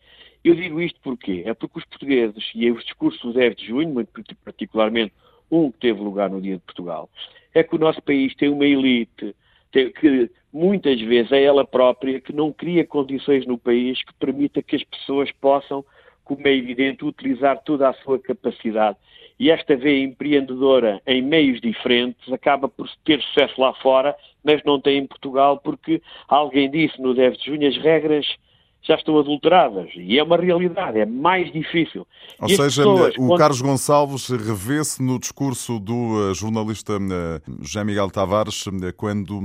Eu digo isto porque é porque os portugueses, e os discursos do 10 de junho, muito particularmente um que teve lugar no Dia de Portugal, é que o nosso país tem uma elite que muitas vezes é ela própria que não cria condições no país que permita que as pessoas possam, como é evidente, utilizar toda a sua capacidade. E esta veia empreendedora em meios diferentes acaba por ter sucesso lá fora, mas não tem em Portugal, porque alguém disse no 10 de junho as regras já estão adulteradas. E é uma realidade, é mais difícil. Ou seja, pessoas, o quando... Carlos Gonçalves revê-se no discurso do uh, jornalista uh, José Miguel Tavares uh, quando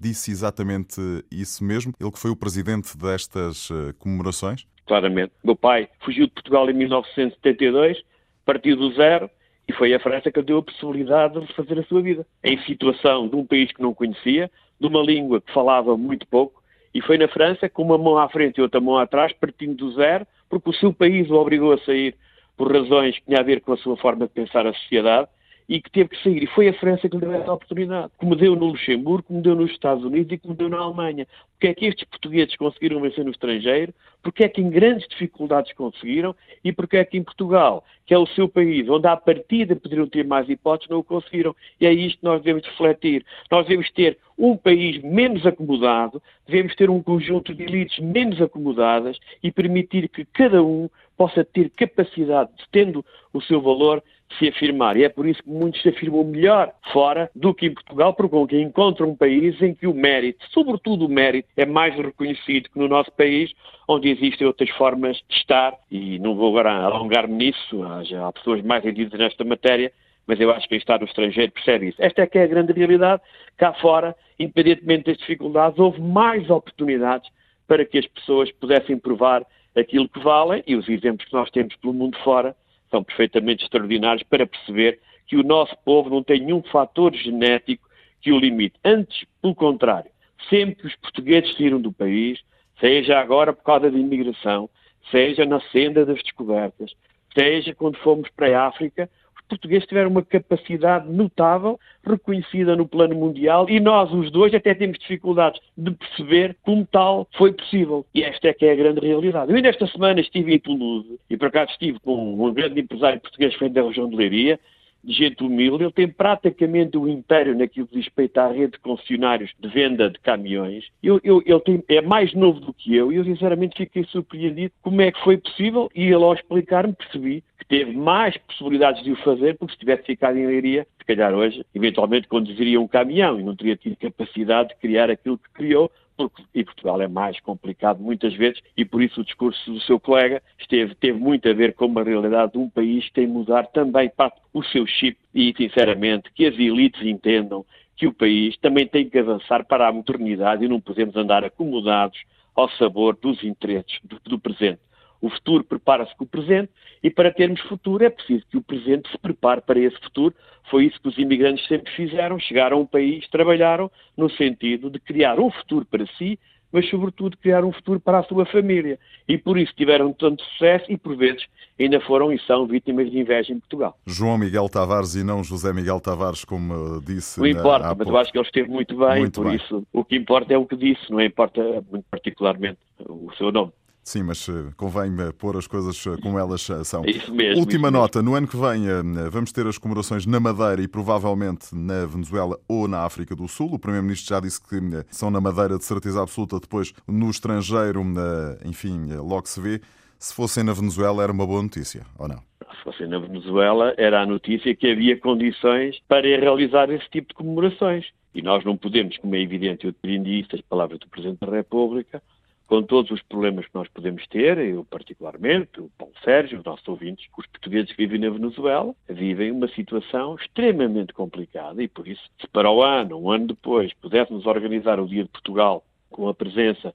disse exatamente isso mesmo, ele que foi o presidente destas comemorações? Claramente. Meu pai fugiu de Portugal em 1972, partiu do zero e foi a França que lhe deu a possibilidade de fazer a sua vida. Em situação de um país que não conhecia, de uma língua que falava muito pouco, e foi na França, com uma mão à frente e outra mão atrás, partindo do zero, porque o seu país o obrigou a sair por razões que tinham a ver com a sua forma de pensar a sociedade, e que teve que sair. E foi a França que lhe deu essa oportunidade. Como deu no Luxemburgo, como deu nos Estados Unidos e como deu na Alemanha. Porque é que estes portugueses conseguiram vencer no estrangeiro? Porque é que em grandes dificuldades conseguiram? E porque é que em Portugal, que é o seu país, onde à partida poderiam ter mais hipóteses, não o conseguiram? E é isto que nós devemos refletir. Nós devemos ter um país menos acomodado, devemos ter um conjunto de elites menos acomodadas e permitir que cada um possa ter capacidade, tendo o seu valor, se afirmar. E é por isso que muitos se afirmam melhor fora do que em Portugal, porque encontram um país em que o mérito, sobretudo o mérito, é mais reconhecido que no nosso país, onde existem outras formas de estar, e não vou agora alongar-me nisso, já há pessoas mais entendidas nesta matéria, mas eu acho que quem está no estrangeiro percebe isso. Esta é que é a grande realidade. Cá fora, independentemente das dificuldades, houve mais oportunidades para que as pessoas pudessem provar aquilo que valem, e os exemplos que nós temos pelo mundo fora são perfeitamente extraordinários para perceber que o nosso povo não tem nenhum fator genético que o limite. Antes, pelo contrário, sempre que os portugueses saíram do país, seja agora por causa da imigração, seja na senda das descobertas, seja quando fomos para a África, portugueses tiveram uma capacidade notável, reconhecida no plano mundial, e nós, os dois, até temos dificuldades de perceber como tal foi possível. E esta é que é a grande realidade. Eu ainda esta semana estive em Toulouse, e por acaso estive com um grande empresário português que vem da região de Leiria, de gente humilde, ele tem praticamente o império naquilo que diz respeito à rede de concessionários de venda de caminhões. Eu, eu, ele tem, é mais novo do que eu e eu sinceramente fiquei surpreendido como é que foi possível e ele ao explicar-me percebi teve mais possibilidades de o fazer porque se tivesse ficado em Leiria, se calhar hoje, eventualmente conduziria um caminhão e não teria tido capacidade de criar aquilo que criou porque e Portugal é mais complicado muitas vezes e por isso o discurso do seu colega esteve, teve muito a ver com uma realidade de um país que tem de mudar também para o seu chip e, sinceramente, que as elites entendam que o país também tem que avançar para a modernidade e não podemos andar acomodados ao sabor dos interesses do, do presente. O futuro prepara-se com o presente e para termos futuro é preciso que o presente se prepare para esse futuro. Foi isso que os imigrantes sempre fizeram, chegaram a um país, trabalharam no sentido de criar um futuro para si, mas sobretudo criar um futuro para a sua família. E por isso tiveram tanto sucesso e por vezes ainda foram e são vítimas de inveja em Portugal. João Miguel Tavares e não José Miguel Tavares, como disse. Não importa, mas eu acho que ele esteve muito bem, muito por bem. isso o que importa é o que disse, não importa muito particularmente o seu nome. Sim, mas eh, convém eh, pôr as coisas eh, como elas são. Isso mesmo. Última isso nota: mesmo. no ano que vem vamos ter as comemorações na Madeira e provavelmente na Venezuela ou na África do Sul. O Primeiro-Ministro já disse que são na Madeira de certeza absoluta, depois no estrangeiro, enfim, logo se vê. Se fossem na Venezuela era uma boa notícia, ou não? Se fossem na Venezuela era a notícia que havia condições para realizar esse tipo de comemorações. E nós não podemos, como é evidente, eu aprendi isto, as palavras do Presidente da República, com todos os problemas que nós podemos ter, eu particularmente, o Paulo Sérgio, os nossos ouvintes, os portugueses que vivem na Venezuela vivem uma situação extremamente complicada e por isso, se para o ano, um ano depois, pudéssemos organizar o Dia de Portugal com a presença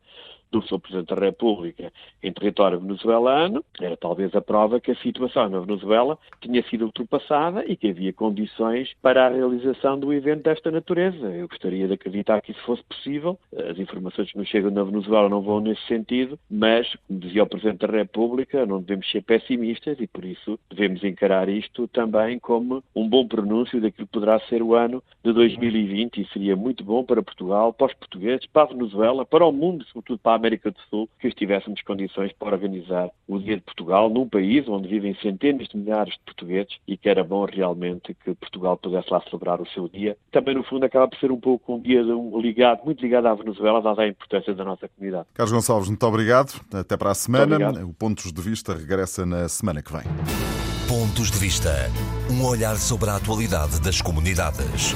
do Sr. Presidente da República em território venezuelano, era talvez a prova que a situação na Venezuela tinha sido ultrapassada e que havia condições para a realização do evento desta natureza. Eu gostaria de acreditar que isso fosse possível. As informações que nos chegam na Venezuela não vão nesse sentido, mas, como dizia o Presidente da República, não devemos ser pessimistas e, por isso, devemos encarar isto também como um bom pronúncio daquilo que poderá ser o ano de 2020 e seria muito bom para Portugal, para os portugueses, para a Venezuela, para o mundo, sobretudo para a América do Sul que estivéssemos condições para organizar o Dia de Portugal num país onde vivem centenas de milhares de portugueses e que era bom realmente que Portugal pudesse lá celebrar o seu dia. Também, no fundo, acaba por ser um pouco um dia ligado, muito ligado à Venezuela, dada a importância da nossa comunidade. Carlos Gonçalves, muito obrigado. Até para a semana. O Pontos de Vista regressa na semana que vem. Pontos de Vista. Um olhar sobre a atualidade das comunidades.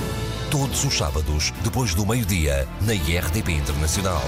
Todos os sábados, depois do meio-dia, na IRTP Internacional.